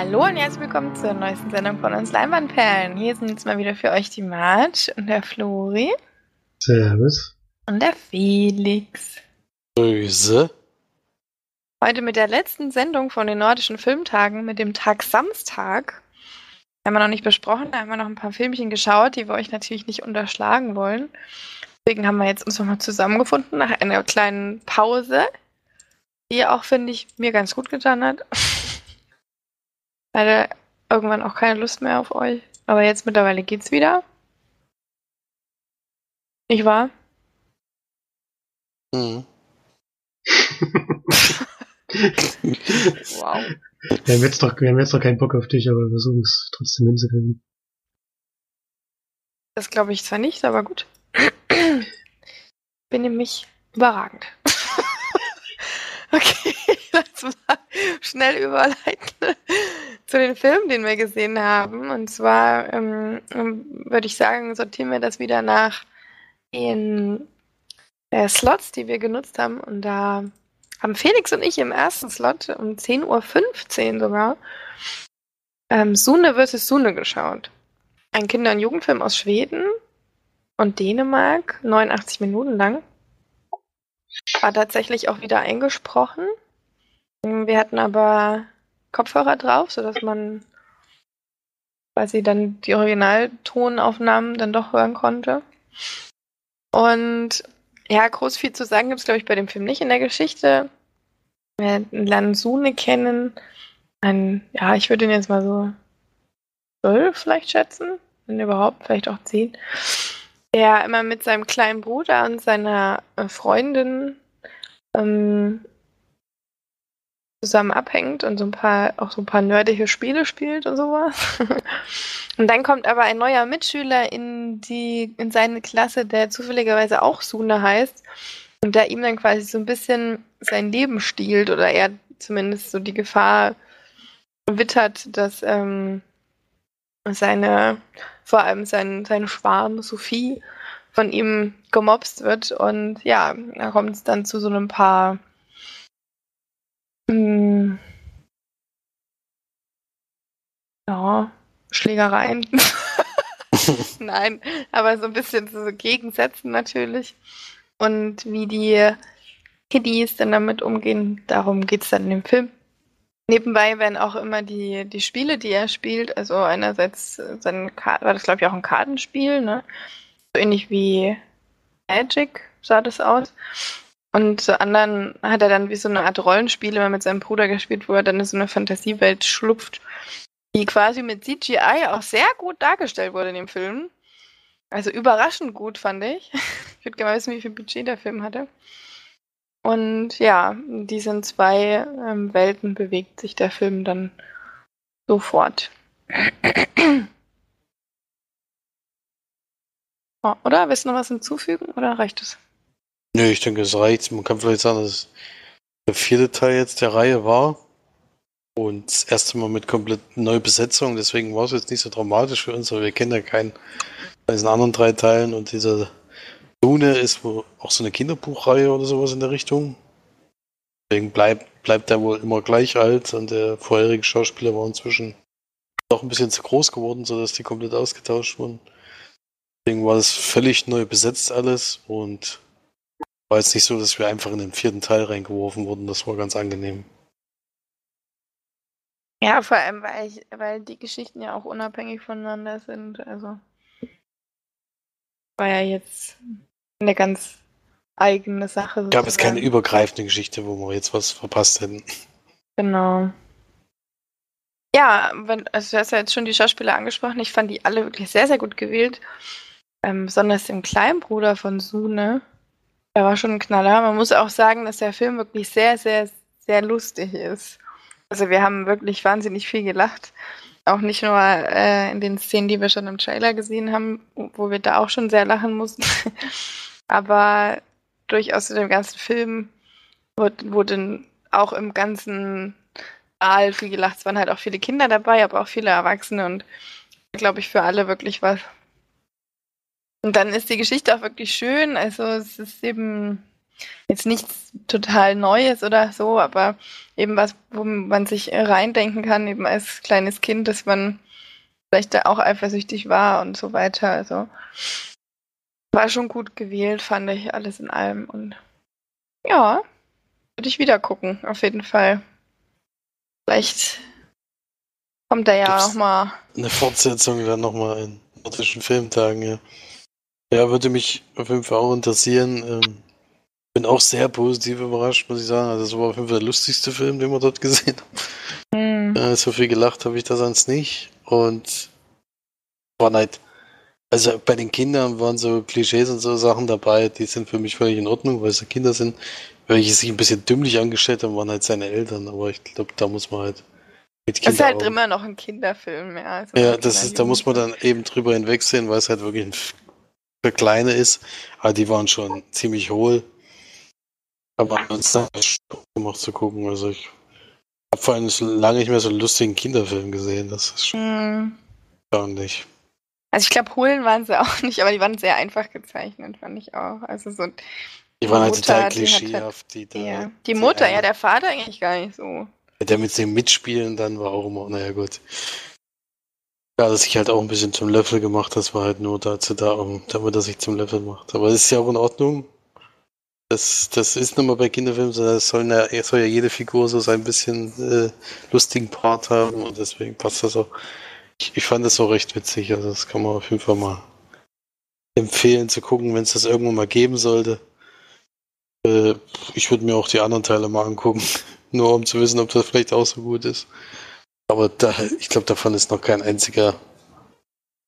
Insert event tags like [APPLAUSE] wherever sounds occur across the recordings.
Hallo und herzlich willkommen zur neuesten Sendung von uns Leinwandperlen. Hier sind jetzt mal wieder für euch die Marge und der Flori. Servus. Und der Felix. Böse. Heute mit der letzten Sendung von den nordischen Filmtagen, mit dem Tag Samstag. Haben wir noch nicht besprochen, da haben wir noch ein paar Filmchen geschaut, die wir euch natürlich nicht unterschlagen wollen. Deswegen haben wir jetzt uns nochmal zusammengefunden nach einer kleinen Pause, die auch, finde ich, mir ganz gut getan hat. Hatte irgendwann auch keine Lust mehr auf euch. Aber jetzt mittlerweile geht's wieder. Nicht wahr? Mhm. Wow. [LAUGHS] Wir haben, jetzt doch, wir haben jetzt doch keinen Bock auf dich, aber wir versuchen es trotzdem hinzukriegen. Das glaube ich zwar nicht, aber gut. Bin nämlich überragend. [LAUGHS] okay, [LAUGHS] lass mal schnell überleiten zu den Filmen, den wir gesehen haben. Und zwar ähm, würde ich sagen, sortieren wir das wieder nach den äh, Slots, die wir genutzt haben. Und da haben Felix und ich im ersten Slot um 10.15 Uhr sogar ähm, Sune vs. Sune geschaut. Ein Kinder- und Jugendfilm aus Schweden und Dänemark, 89 Minuten lang. War tatsächlich auch wieder eingesprochen. Wir hatten aber Kopfhörer drauf, sodass man quasi dann die Originaltonaufnahmen dann doch hören konnte. Und ja, groß viel zu sagen gibt es, glaube ich, bei dem Film nicht in der Geschichte. Wir lernen Sune kennen. Ein, ja, ich würde ihn jetzt mal so zwölf vielleicht schätzen, wenn überhaupt, vielleicht auch zehn. Der immer mit seinem kleinen Bruder und seiner äh, Freundin ähm, zusammen abhängt und so ein paar, auch so ein paar nerdige Spiele spielt und sowas. [LAUGHS] und dann kommt aber ein neuer Mitschüler in die, in seine Klasse, der zufälligerweise auch Sune heißt und der ihm dann quasi so ein bisschen sein Leben stiehlt oder er zumindest so die Gefahr wittert, dass ähm, seine, vor allem sein, seine Schwarm Sophie von ihm gemobst wird und ja, da kommt es dann zu so ein paar hm. Ja, Schlägereien. [LAUGHS] Nein, aber so ein bisschen so Gegensätzen natürlich. Und wie die Kiddies dann damit umgehen, darum geht es dann in dem Film. Nebenbei werden auch immer die, die Spiele, die er spielt, also einerseits sein war das glaube ich auch ein Kartenspiel, ne? So ähnlich wie Magic sah das aus. Und zu anderen hat er dann wie so eine Art Rollenspiel immer mit seinem Bruder gespielt, wo er dann in so eine Fantasiewelt schlupft, die quasi mit CGI auch sehr gut dargestellt wurde in dem Film. Also überraschend gut, fand ich. [LAUGHS] Ich würde gerne wissen, wie viel Budget der Film hatte. Und ja, in diesen zwei ähm, Welten bewegt sich der Film dann sofort. [CLEARS THROAT] oh, oder? Willst du noch was hinzufügen oder reicht es? Nö, ich denke, es reicht. Man kann vielleicht sagen, dass der vierte Teil jetzt der Reihe war. Und das erste Mal mit komplett neuer Besetzung. Deswegen war es jetzt nicht so dramatisch für uns, aber wir kennen ja keinen bei diesen anderen drei Teilen. Und dieser Dune ist wohl auch so eine Kinderbuchreihe oder sowas in der Richtung. Deswegen bleibt, bleibt er wohl immer gleich alt und der vorherige Schauspieler war inzwischen doch ein bisschen zu groß geworden, sodass die komplett ausgetauscht wurden. Deswegen war das völlig neu besetzt alles und war jetzt nicht so, dass wir einfach in den vierten Teil reingeworfen wurden. Das war ganz angenehm. Ja, vor allem, weil, ich, weil die Geschichten ja auch unabhängig voneinander sind. Also war ja jetzt eine ganz eigene Sache. Gab es keine übergreifende Geschichte, wo wir jetzt was verpasst hätten. Genau. Ja, wenn, also du hast ja jetzt schon die Schauspieler angesprochen. Ich fand die alle wirklich sehr, sehr gut gewählt. Ähm, besonders den kleinen Bruder von Sune. Der war schon ein Knaller. Man muss auch sagen, dass der Film wirklich sehr, sehr, sehr lustig ist. Also wir haben wirklich wahnsinnig viel gelacht. Auch nicht nur äh, in den Szenen, die wir schon im Trailer gesehen haben, wo wir da auch schon sehr lachen mussten. [LAUGHS] Aber durchaus in dem ganzen Film wurde, wurde auch im ganzen Saal viel gelacht. Es waren halt auch viele Kinder dabei, aber auch viele Erwachsene und glaube ich für alle wirklich was. Und dann ist die Geschichte auch wirklich schön. Also es ist eben jetzt nichts total Neues oder so, aber eben was, wo man sich reindenken kann, eben als kleines Kind, dass man vielleicht da auch eifersüchtig war und so weiter. Also war schon gut gewählt, fand ich alles in allem. Und ja, würde ich wieder gucken, auf jeden Fall. Vielleicht kommt da ja Gibt's auch mal. Eine Fortsetzung dann nochmal in nordischen Filmtagen, ja. Ja, würde mich auf jeden Fall auch interessieren. Ähm, bin auch sehr positiv überrascht, muss ich sagen. Also, das war auf jeden Fall der lustigste Film, den wir dort gesehen haben. Hm. Äh, so viel gelacht habe ich da sonst nicht. Und war halt, also bei den Kindern waren so Klischees und so Sachen dabei, die sind für mich völlig in Ordnung, weil es ja Kinder sind. Welche sich ein bisschen dümmlich angestellt haben, waren halt seine Eltern, aber ich glaube, da muss man halt mit Das ist halt immer noch ein Kinderfilm, ja. Also Ja, das ist, da muss man dann eben drüber hinwegsehen, weil es halt wirklich ein für Kleine ist. Aber die waren schon ziemlich hohl. Aber es Spaß gemacht zu gucken. Also ich habe vor allem so lange nicht mehr so einen lustigen Kinderfilm gesehen. Das ist schon erstaunlich. Also ich glaube, Hohlen waren sie [LAUGHS] auch nicht, aber die waren sehr einfach gezeichnet, fand ich auch. Also so Die waren halt Mutter, total die halt- klischeehaft. Die, da, ja. Die Mutter, ja, der Vater eigentlich gar nicht so. Der mit dem Mitspielen dann war auch immer, naja gut. Ja, dass sich halt auch ein bisschen zum Löffel gemacht, das war halt nur dazu da, um, damit er sich zum Löffel macht. Aber das ist ja auch in Ordnung. Das, das ist nun mal bei Kinderfilmen so, das soll ja, es soll ja jede Figur so sein bisschen äh, lustigen Part haben und deswegen passt das auch. Ich, ich fand das auch recht witzig, also das kann man auf jeden Fall mal empfehlen zu gucken, wenn es das irgendwann mal geben sollte. Äh, ich würde mir auch die anderen Teile mal angucken, [LAUGHS] nur um zu wissen, ob das vielleicht auch so gut ist. Aber da, ich glaube, davon ist noch kein einziger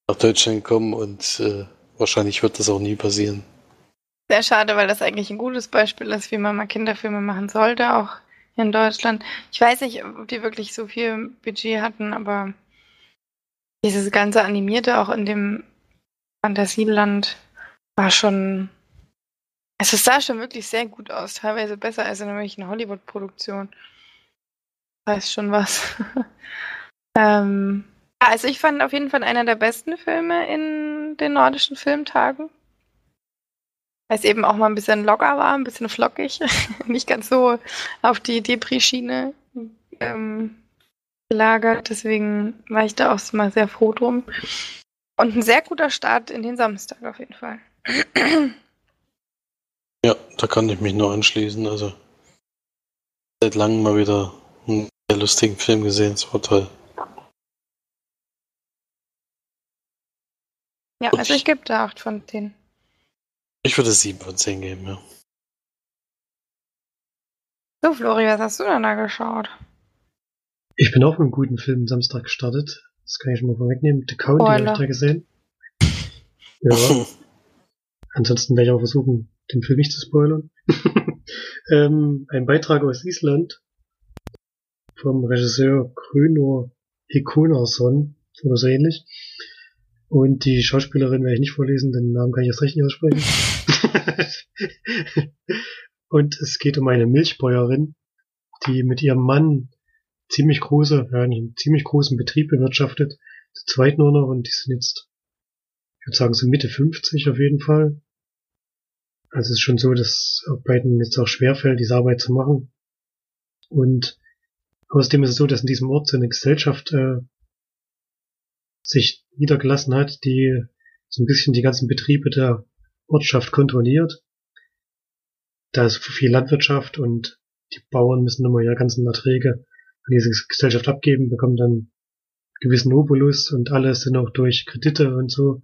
nach Deutschland gekommen und äh, wahrscheinlich wird das auch nie passieren. Sehr schade, weil das eigentlich ein gutes Beispiel ist, wie man mal Kinderfilme machen sollte, auch hier in Deutschland. Ich weiß nicht, ob die wirklich so viel Budget hatten, aber dieses ganze Animierte auch in dem Fantasieland war schon. Also es sah schon wirklich sehr gut aus, teilweise besser als in irgendwelchen Hollywood-Produktionen. Weiß schon was. [LAUGHS] ähm, also ich fand auf jeden Fall einer der besten Filme in den nordischen Filmtagen. Weil es eben auch mal ein bisschen locker war, ein bisschen flockig. [LAUGHS] Nicht ganz so auf die Depri-Schiene ähm, gelagert. Deswegen war ich da auch mal sehr froh drum. Und ein sehr guter Start in den Samstag auf jeden Fall. Ja, da kann ich mich nur anschließen. Also seit langem mal wieder einen sehr lustigen Film gesehen. Es war toll. Ja, also ich gebe da 8 von 10. Ich würde sieben von zehn geben, ja. So, Flori, was hast du denn da geschaut? Ich bin auch mit einem guten Film Samstag gestartet. Das kann ich schon mal vorwegnehmen. The County habe ich da gesehen. Ja, [LAUGHS] ansonsten werde ich auch versuchen, den Film nicht zu spoilern. [LAUGHS] ähm, ein Beitrag aus Island vom Regisseur Krönor Hikonason oder so ähnlich. Und die Schauspielerin werde ich nicht vorlesen, den Namen kann ich erst recht nicht aussprechen. [LAUGHS] Und es geht um eine Milchbäuerin, die mit ihrem Mann ziemlich große, ja, einen ziemlich großen Betrieb bewirtschaftet. Zu zweit nur noch und die sind jetzt, ich würde sagen, so Mitte 50 auf jeden Fall. Also es ist schon so, dass beiden jetzt auch schwerfällt, diese Arbeit zu machen. Und außerdem ist es so, dass in diesem Ort so eine Gesellschaft äh, sich niedergelassen hat, die so ein bisschen die ganzen Betriebe der Ortschaft kontrolliert. Da ist viel Landwirtschaft und die Bauern müssen immer ihre ganzen Erträge an diese Gesellschaft abgeben, bekommen dann gewissen Obolus und alle sind auch durch Kredite und so,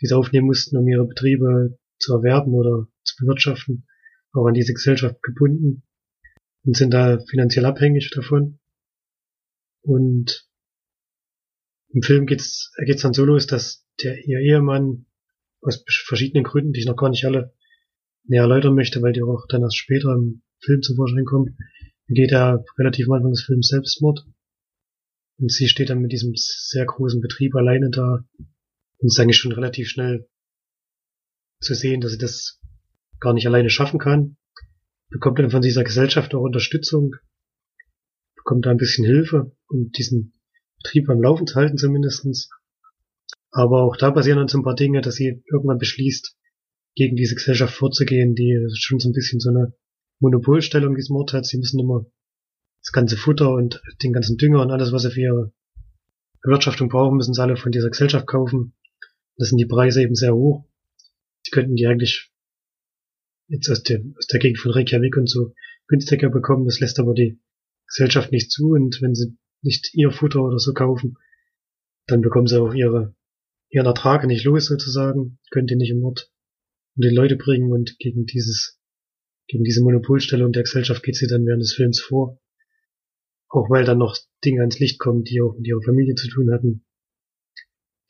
die sie aufnehmen mussten, um ihre Betriebe zu erwerben oder zu bewirtschaften, auch an diese Gesellschaft gebunden und sind da finanziell abhängig davon. Und im Film geht's, geht's dann so los, dass der ihr Ehemann aus verschiedenen Gründen, die ich noch gar nicht alle näher erläutern möchte, weil die auch dann erst später im Film zum Vorschein kommen, geht er relativ am Anfang des Films Selbstmord. Und sie steht dann mit diesem sehr großen Betrieb alleine da und ist eigentlich schon relativ schnell zu sehen, dass sie das gar nicht alleine schaffen kann. Bekommt dann von dieser Gesellschaft auch Unterstützung, bekommt da ein bisschen Hilfe, um diesen Betrieb am Laufen zu halten zumindestens. Aber auch da passieren dann so ein paar Dinge, dass sie irgendwann beschließt, gegen diese Gesellschaft vorzugehen, die schon so ein bisschen so eine Monopolstellung diesem Ort hat. Sie müssen immer das ganze Futter und den ganzen Dünger und alles, was sie für ihre Bewirtschaftung brauchen, müssen sie alle von dieser Gesellschaft kaufen. Das sind die Preise eben sehr hoch. Sie könnten die eigentlich jetzt aus, dem, aus der Gegend von Reykjavik und so günstiger bekommen. Das lässt aber die Gesellschaft nicht zu und wenn sie nicht ihr Futter oder so kaufen, dann bekommen sie auch ihre, ihren Ertrag nicht los sozusagen, können die nicht im Ort und die Leute bringen und gegen dieses, gegen diese Monopolstellung der Gesellschaft geht sie dann während des Films vor. Auch weil dann noch Dinge ans Licht kommen, die auch mit ihrer Familie zu tun hatten,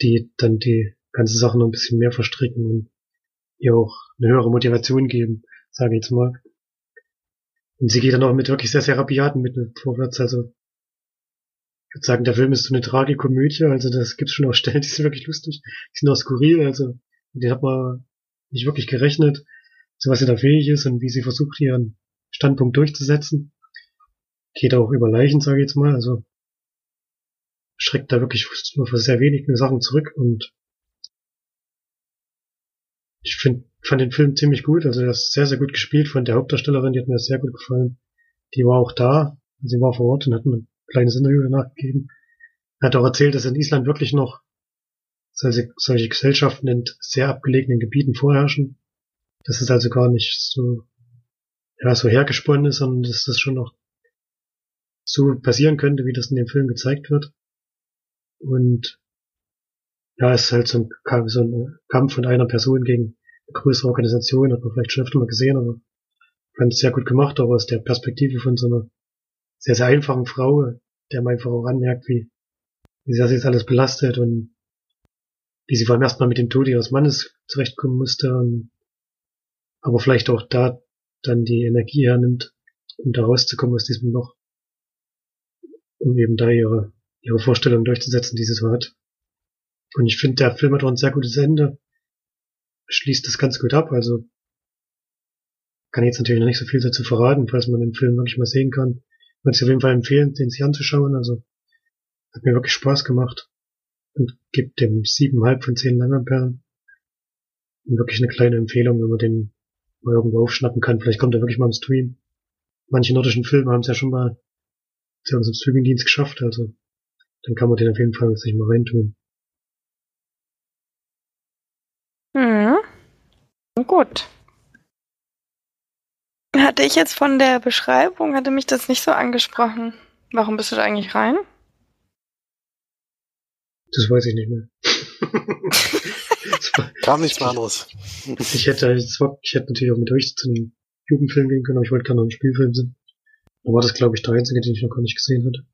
die dann die ganze Sache noch ein bisschen mehr verstricken und ihr auch eine höhere Motivation geben, sage ich jetzt mal. Und sie geht dann auch mit wirklich sehr, sehr rabiaten Mitteln vorwärts. Also ich würde sagen, der Film ist so eine Tragikomödie, also das gibt's schon auch Stellen, [LAUGHS] die sind wirklich lustig, die sind auch skurril, also die hat man nicht wirklich gerechnet, zu was sie da fähig ist und wie sie versucht, ihren Standpunkt durchzusetzen. Geht auch über Leichen, sage ich jetzt mal, also schreckt da wirklich nur für sehr wenigen Sachen zurück und ich find, fand den Film ziemlich gut, also er ist sehr, sehr gut gespielt von der Hauptdarstellerin, die hat mir sehr gut gefallen. Die war auch da, sie war vor Ort und hat eine kleines Interview danach gegeben. Er hat auch erzählt, dass in Island wirklich noch solche, solche Gesellschaften in sehr abgelegenen Gebieten vorherrschen. Dass es also gar nicht so, ja, so hergesponnen ist, sondern dass das schon noch so passieren könnte, wie das in dem Film gezeigt wird. Und ja, es ist halt so ein, so ein Kampf von einer Person gegen eine größere Organisation, hat man vielleicht schon öfter mal gesehen, aber fand es sehr gut gemacht, aber aus der Perspektive von so einer sehr, sehr einfachen Frau, der man einfach auch anmerkt, wie, wie sehr sie jetzt alles belastet und wie sie vor allem erstmal mit dem Tod ihres Mannes zurechtkommen musste, und, aber vielleicht auch da dann die Energie hernimmt, um da rauszukommen aus diesem Loch, um eben da ihre, ihre Vorstellung durchzusetzen, die sie so hat. Und ich finde, der Film hat auch ein sehr gutes Ende, schließt das ganz gut ab, also kann jetzt natürlich noch nicht so viel dazu verraten, falls man den Film wirklich mal sehen kann würde es auf jeden Fall empfehlen, den sich anzuschauen. Also hat mir wirklich Spaß gemacht und gibt dem siebeneinhalb von zehn Langamperen und wirklich eine kleine Empfehlung, wenn man den mal irgendwo aufschnappen kann. Vielleicht kommt er wirklich mal im Stream. Manche nordischen Filme haben es ja schon mal zu unserem Streamingdienst geschafft, also dann kann man den auf jeden Fall sich mal reintun. Mhm. Gut. Hatte ich jetzt von der Beschreibung, hatte mich das nicht so angesprochen. Warum bist du da eigentlich rein? Das weiß ich nicht mehr. [LAUGHS] Kam nichts mehr anderes. Ich hätte, ich hätte natürlich auch mit euch zu einem Jugendfilm gehen können, aber ich wollte gerne noch einen Spielfilm sehen. Da war das, glaube ich, der einzige, den ich noch gar nicht gesehen hatte.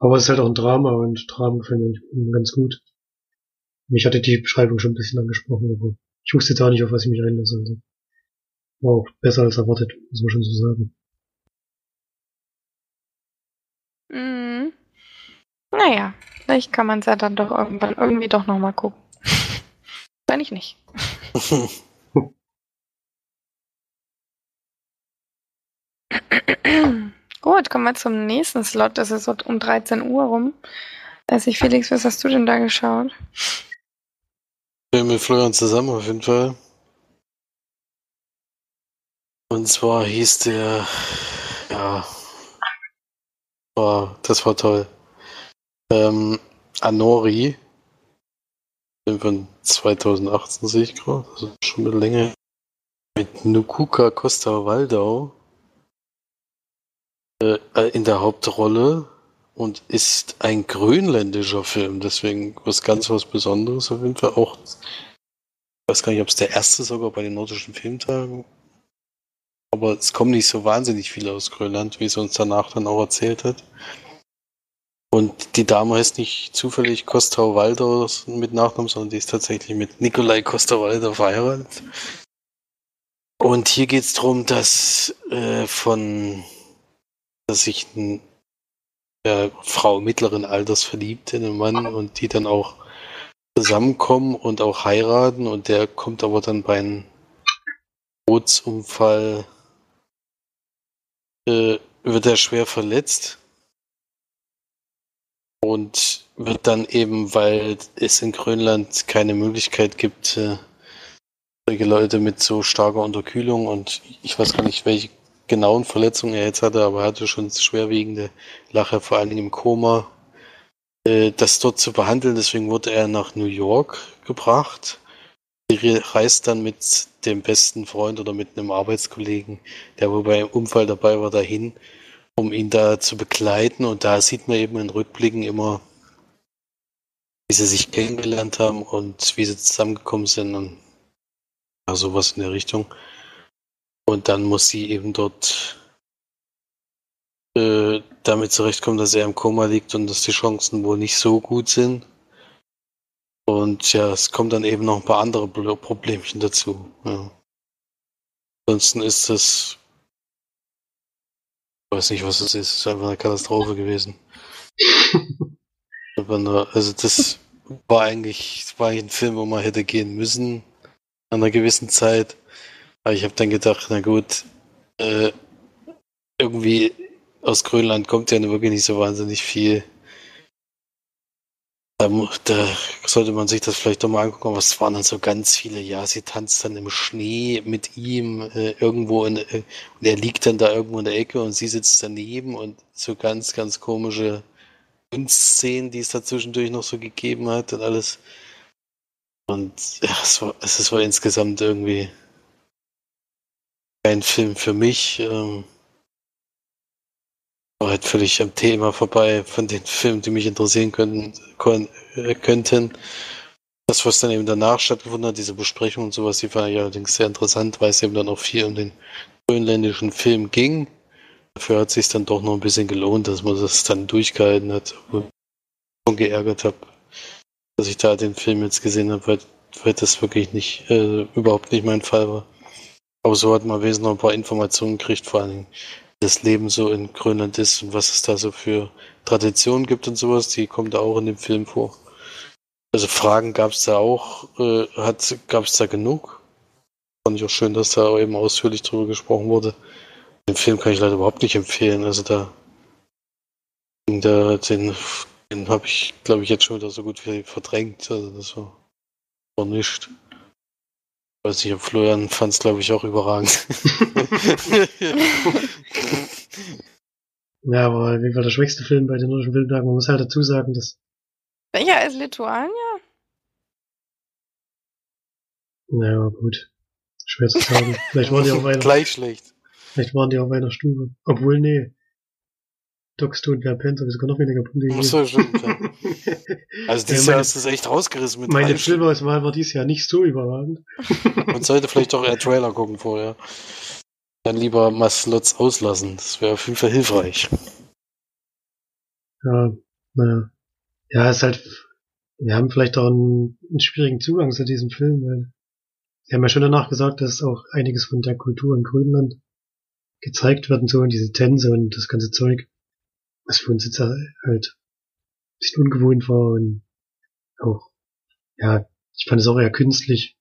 Aber es ist halt auch ein Drama und Dramen gefallen mir ganz gut. Mich hatte die Beschreibung schon ein bisschen angesprochen, aber ich wusste da nicht, auf was ich mich einlasse. Also. War auch besser als erwartet, muss man schon so sagen. Mhm. Naja, vielleicht kann man es ja dann doch irgendwann irgendwie doch nochmal gucken. [LAUGHS] Wenn ich nicht. [LAUGHS] Gut, kommen wir zum nächsten Slot. Das ist um 13 Uhr rum. Weiß ich, Felix, was hast du denn da geschaut? Mit Florian zusammen auf jeden Fall. Und zwar hieß der, ja, war, das war toll. Ähm, Anori. Von 2018 sehe ich gerade, also schon eine Länge. Mit Nukuka Costa Waldau äh, in der Hauptrolle und ist ein grönländischer Film, deswegen was ganz was Besonderes auf jeden Fall. Auch, ich weiß gar nicht, ob es der erste sogar bei den nordischen Filmtagen aber es kommen nicht so wahnsinnig viele aus Grönland, wie sie uns danach dann auch erzählt hat. Und die Dame heißt nicht zufällig Costa Walder mit Nachnamen, sondern die ist tatsächlich mit Nikolai Costa Walder verheiratet. Und hier geht es darum, dass äh, von dass sich eine äh, Frau mittleren Alters verliebt in einen Mann und die dann auch zusammenkommen und auch heiraten und der kommt aber dann bei einem Bootsunfall äh, wird er schwer verletzt und wird dann eben, weil es in Grönland keine Möglichkeit gibt, äh, solche Leute mit so starker Unterkühlung und ich weiß gar nicht, welche genauen Verletzungen er jetzt hatte, aber er hatte schon schwerwiegende Lache, vor allen Dingen im Koma, äh, das dort zu behandeln. Deswegen wurde er nach New York gebracht. Er reist dann mit dem besten Freund oder mit einem Arbeitskollegen, der wohl beim Unfall dabei war, dahin, um ihn da zu begleiten. Und da sieht man eben in Rückblicken immer, wie sie sich kennengelernt haben und wie sie zusammengekommen sind und ja, sowas in der Richtung. Und dann muss sie eben dort äh, damit zurechtkommen, dass er im Koma liegt und dass die Chancen wohl nicht so gut sind. Und ja, es kommen dann eben noch ein paar andere Problemchen dazu. Ja. Ansonsten ist das, ich weiß nicht, was es ist, es ist einfach eine Katastrophe gewesen. [LAUGHS] also das war eigentlich, das war eigentlich ein Film, wo man hätte gehen müssen an einer gewissen Zeit. Aber ich habe dann gedacht, na gut, äh, irgendwie aus Grönland kommt ja wirklich nicht so wahnsinnig viel. Da, da, sollte man sich das vielleicht doch mal angucken, was waren dann so ganz viele, ja, sie tanzt dann im Schnee mit ihm äh, irgendwo in, äh, und er liegt dann da irgendwo in der Ecke und sie sitzt daneben und so ganz, ganz komische Kunstszenen, die es da zwischendurch noch so gegeben hat und alles. Und ja, es war, es war insgesamt irgendwie kein Film für mich. Ähm, war halt völlig am Thema vorbei von den Filmen, die mich interessieren könnten. Äh, könnten. Das, was dann eben danach stattgefunden hat, diese Besprechung und sowas, die fand ich allerdings sehr interessant, weil es eben dann auch viel um den grönländischen Film ging. Dafür hat es sich dann doch noch ein bisschen gelohnt, dass man das dann durchgehalten hat. Schon geärgert habe, dass ich da den Film jetzt gesehen habe, weil, weil das wirklich nicht, äh, überhaupt nicht mein Fall war. Aber so hat man wesentlich noch ein paar Informationen gekriegt, vor wie das Leben so in Grönland ist und was es da so für Traditionen gibt und sowas. Die kommt da auch in dem Film vor. Also Fragen gab es da auch, äh, gab es da genug. Fand ich auch schön, dass da eben ausführlich drüber gesprochen wurde. Den Film kann ich leider überhaupt nicht empfehlen. Also da, da den, den habe ich, glaube ich, jetzt schon wieder so gut wie verdrängt. Also das war, war nichts. Weiß nicht, Florian fand es, glaube ich, auch überragend. [LAUGHS] ja, aber wie war der schwächste Film bei den nordischen Filmtagen? Man muss halt dazu sagen, dass. Welcher ist Lituania? Naja, gut. Schwer zu sagen. Vielleicht waren die [LAUGHS] auch weiter. Gleich schlecht. Vielleicht waren die auf einer Stufe. Obwohl, nee. Doc Stone Black Panther ist sogar noch weniger Punkte Ach so, stimmt, ja. [LAUGHS] Also dieses ja, Jahr hast du es echt rausgerissen mit Meine Filmauswahl war dieses Jahr nicht so überragend. [LAUGHS] Man sollte vielleicht doch eher Trailer gucken vorher. Dann lieber mal Slots auslassen. Das wäre auf jeden Fall hilfreich. Ja, naja. Ja, ist halt, wir haben vielleicht auch einen, einen schwierigen Zugang zu diesem Film, weil wir haben ja schon danach gesagt, dass auch einiges von der Kultur in Grönland gezeigt wird und so und diese Tänze und das ganze Zeug was für uns jetzt halt ein bisschen ungewohnt war und auch, ja, ich fand es auch eher künstlich.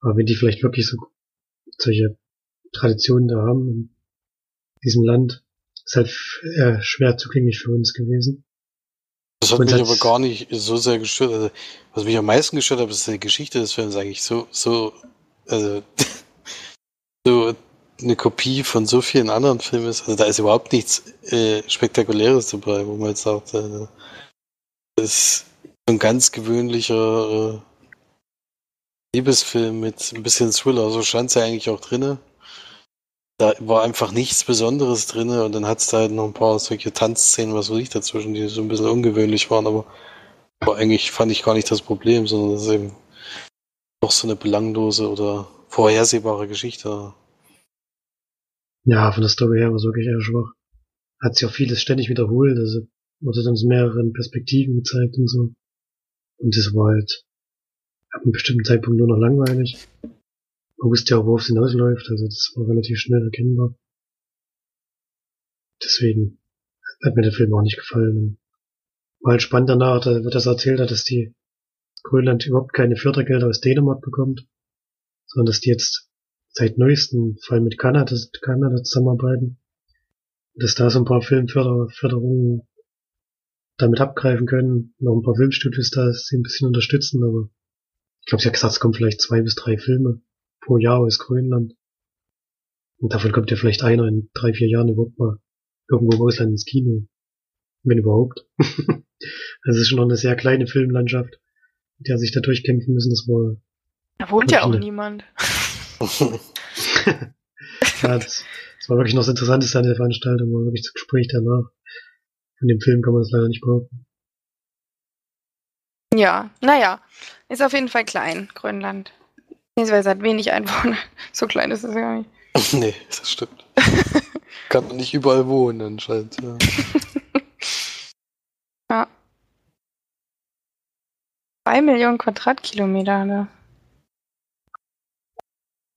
Aber wenn die vielleicht wirklich so solche Traditionen da haben in diesem Land, ist halt eher schwer zugänglich für uns gewesen. Das hat und mich aber gar nicht so sehr gestört. Also, was mich am meisten gestört hat, ist die Geschichte des Films eigentlich so, so, also, [LAUGHS] so eine Kopie von so vielen anderen Filmen ist. Also da ist überhaupt nichts äh, Spektakuläres dabei, wo man jetzt sagt, äh, das ist ein ganz gewöhnlicher äh, Liebesfilm mit ein bisschen Thriller. So stand es ja eigentlich auch drinne. Da war einfach nichts Besonderes drinne und dann hat es da halt noch ein paar solche Tanzszenen, was weiß ich, dazwischen, die so ein bisschen ungewöhnlich waren, aber, aber eigentlich fand ich gar nicht das Problem, sondern das ist eben doch so eine belanglose oder vorhersehbare Geschichte. Ja, von der Story her war es wirklich eher schwach. Hat sich auch vieles ständig wiederholt, also wurde dann aus mehreren Perspektiven gezeigt und so. Und das war halt ab einem bestimmten Zeitpunkt nur noch langweilig. Man wusste ja auch, worauf es hinausläuft, also das war relativ schnell erkennbar. Deswegen hat mir der Film auch nicht gefallen. War halt spannend danach, da wird das erzählt, dass die Grönland überhaupt keine Fördergelder aus Dänemark bekommt, sondern dass die jetzt seit neuestem Fall mit Kanada, Kanada zusammenarbeiten. Dass da so ein paar Filmförderungen damit abgreifen können, noch ein paar Filmstudios da sie ein bisschen unterstützen, aber ich glaube, sie hat gesagt, es kommen vielleicht zwei bis drei Filme pro Jahr aus Grönland. Und davon kommt ja vielleicht einer in drei, vier Jahren überhaupt mal irgendwo im Ausland ins Kino. Wenn überhaupt. [LAUGHS] das ist schon noch eine sehr kleine Filmlandschaft, mit der sich da durchkämpfen müssen. Das war. Da wohnt ja auch niemand. [LAUGHS] [LAUGHS] ja, das, das war wirklich noch das Interessanteste an der Veranstaltung, war wirklich das Gespräch danach. Von dem Film kann man das leider nicht behaupten. Ja, naja. Ist auf jeden Fall klein, Grönland. Beziehungsweise hat wenig Einwohner. [LAUGHS] So klein ist es gar nicht. [LAUGHS] nee, das stimmt. Kann man nicht überall wohnen anscheinend. Ja. Ja. Zwei Millionen Quadratkilometer hat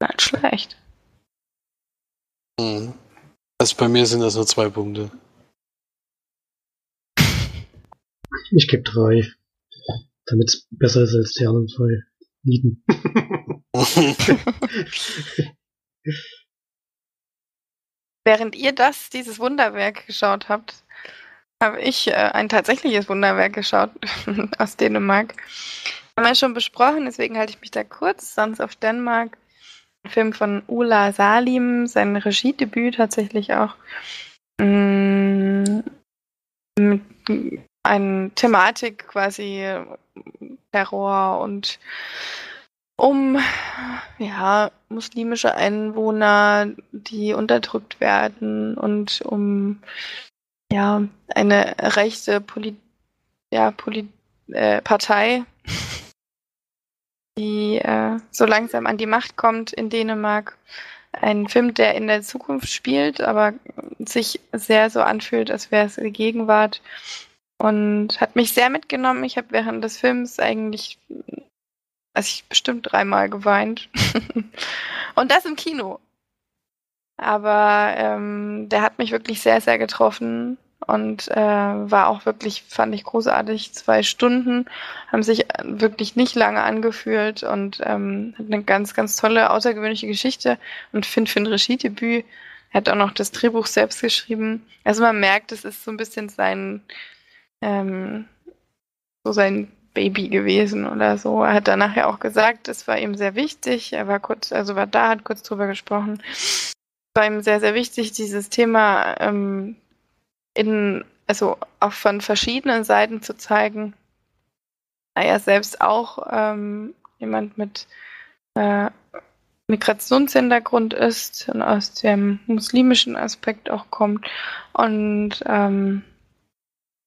Nicht schlecht. Mhm. Also bei mir sind das nur zwei Punkte. Ich gebe drei. Damit es besser ist als die anderen zwei Lieden. [LAUGHS] Während ihr das, dieses Wunderwerk geschaut habt, habe ich äh, ein tatsächliches Wunderwerk geschaut [LAUGHS] aus Dänemark. Haben wir schon besprochen, deswegen halte ich mich da kurz. Sons of Denmark, ein Film von Ula Salim, sein Regiedebüt tatsächlich auch. Mm, mit einer Thematik quasi äh, Terror und um ja, muslimische Einwohner, die unterdrückt werden und um ja, eine rechte Poli ja, Poli äh, Partei, die äh, so langsam an die Macht kommt in Dänemark. Ein Film, der in der Zukunft spielt, aber sich sehr so anfühlt, als wäre es die Gegenwart. Und hat mich sehr mitgenommen. Ich habe während des Films eigentlich, also ich bestimmt dreimal geweint. [LAUGHS] Und das im Kino. Aber ähm, der hat mich wirklich sehr, sehr getroffen und äh, war auch wirklich, fand ich großartig. Zwei Stunden haben sich wirklich nicht lange angefühlt und ähm, hat eine ganz, ganz tolle, außergewöhnliche Geschichte und für ein Regiedebüt, er hat auch noch das Drehbuch selbst geschrieben. Also man merkt, es ist so ein bisschen sein, ähm, so sein Baby gewesen oder so. Er hat danach ja auch gesagt, es war ihm sehr wichtig. Er war kurz, also war da, hat kurz drüber gesprochen. Es war ihm sehr, sehr wichtig, dieses Thema ähm, in, also auch von verschiedenen Seiten zu zeigen. Er selbst auch ähm, jemand mit äh, Migrationshintergrund ist und aus dem muslimischen Aspekt auch kommt. Und ähm,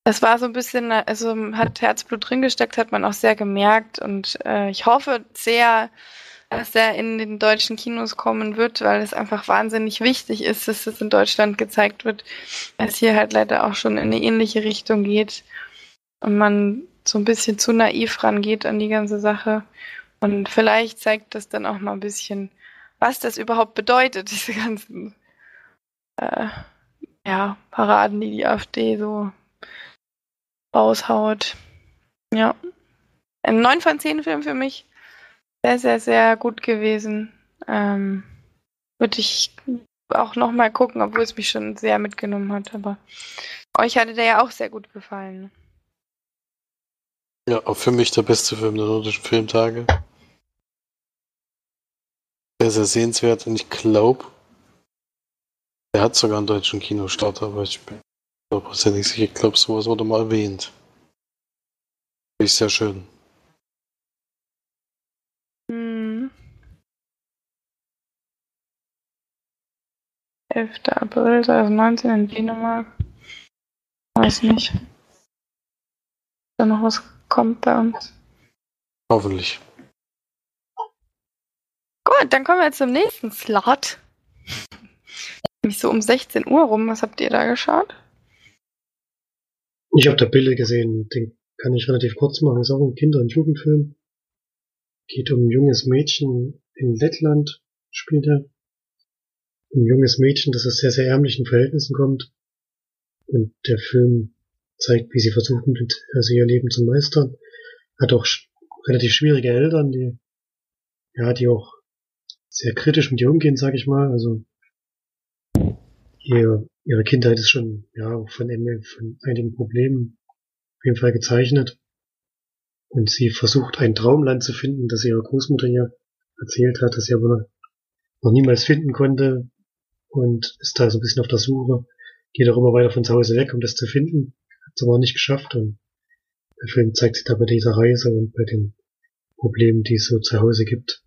das war so ein bisschen, also hat Herzblut drin gesteckt, hat man auch sehr gemerkt. Und äh, ich hoffe sehr, dass er in den deutschen Kinos kommen wird, weil es einfach wahnsinnig wichtig ist, dass es in Deutschland gezeigt wird, weil es hier halt leider auch schon in eine ähnliche Richtung geht und man so ein bisschen zu naiv rangeht an die ganze Sache. Und vielleicht zeigt das dann auch mal ein bisschen, was das überhaupt bedeutet, [LAUGHS] diese ganzen äh, ja, Paraden, die die AfD so raushaut. Ja. Ein 9 von 10 Film für mich. Sehr, sehr, sehr gut gewesen. Ähm, Würde ich auch nochmal gucken, obwohl es mich schon sehr mitgenommen hat. Aber euch hatte der ja auch sehr gut gefallen. Ja, auch für mich der beste Film der nordischen Filmtage. Sehr, sehr sehenswert und ich glaube, der hat sogar einen deutschen Kinostart, aber ich bin hundertprozentig sicher. Ich glaube, sowas wurde mal erwähnt. Ist sehr schön. 11. April 2019 in Dänemark. Weiß nicht. Ob da noch was kommt bei uns. Hoffentlich. Gut, dann kommen wir zum nächsten Slot. Nämlich so um 16 Uhr rum. Was habt ihr da geschaut? Ich habe da Bilder gesehen, den kann ich relativ kurz machen. Ist auch ein Kinder- und Jugendfilm. Geht um ein junges Mädchen in Lettland, spielt er. Ein junges Mädchen, das aus sehr, sehr ärmlichen Verhältnissen kommt. Und der Film zeigt, wie sie versucht, mit, also ihr Leben zu meistern. Hat auch relativ schwierige Eltern, die, ja, die auch sehr kritisch mit ihr umgehen, sag ich mal. Also, ihr, ihre Kindheit ist schon, ja, auch von, von einigen Problemen auf jeden Fall gezeichnet. Und sie versucht ein Traumland zu finden, das ihre Großmutter ihr erzählt hat, dass sie aber noch niemals finden konnte und ist da so ein bisschen auf der Suche, geht auch immer weiter von zu Hause weg, um das zu finden, hat es aber auch nicht geschafft und der Film zeigt sich da bei dieser Reise und bei den Problemen, die es so zu Hause gibt.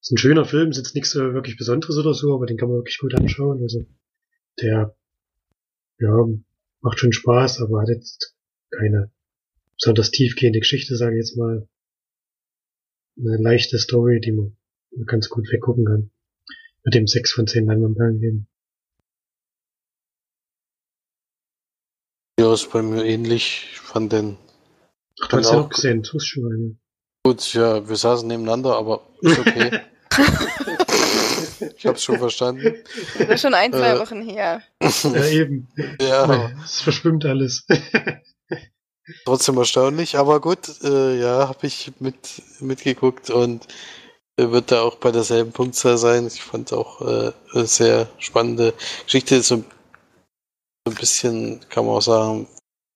Ist ein schöner Film, ist jetzt nichts wirklich Besonderes oder so, aber den kann man wirklich gut anschauen. Also der ja, macht schon Spaß, aber hat jetzt keine besonders tiefgehende Geschichte, sage ich jetzt mal. Eine leichte Story, die man ganz gut weggucken kann. Mit dem 6 von 10 Leinwandperlen geben. Ja, ist bei mir ähnlich. Ich fand den. Ach, du hast ja auch gesehen, du hast schon eine. Gut, ja, wir saßen nebeneinander, aber ist okay. [LAUGHS] ich hab's schon verstanden. Das ist schon ein, zwei äh, Wochen her. Ja, eben. [LAUGHS] Ja. Es verschwimmt alles. Trotzdem erstaunlich, aber gut, äh, ja, habe ich mit, mitgeguckt und äh, wird da auch bei derselben Punktzahl sein. Ich fand auch äh, sehr spannende Geschichte. So, so ein bisschen, kann man auch sagen,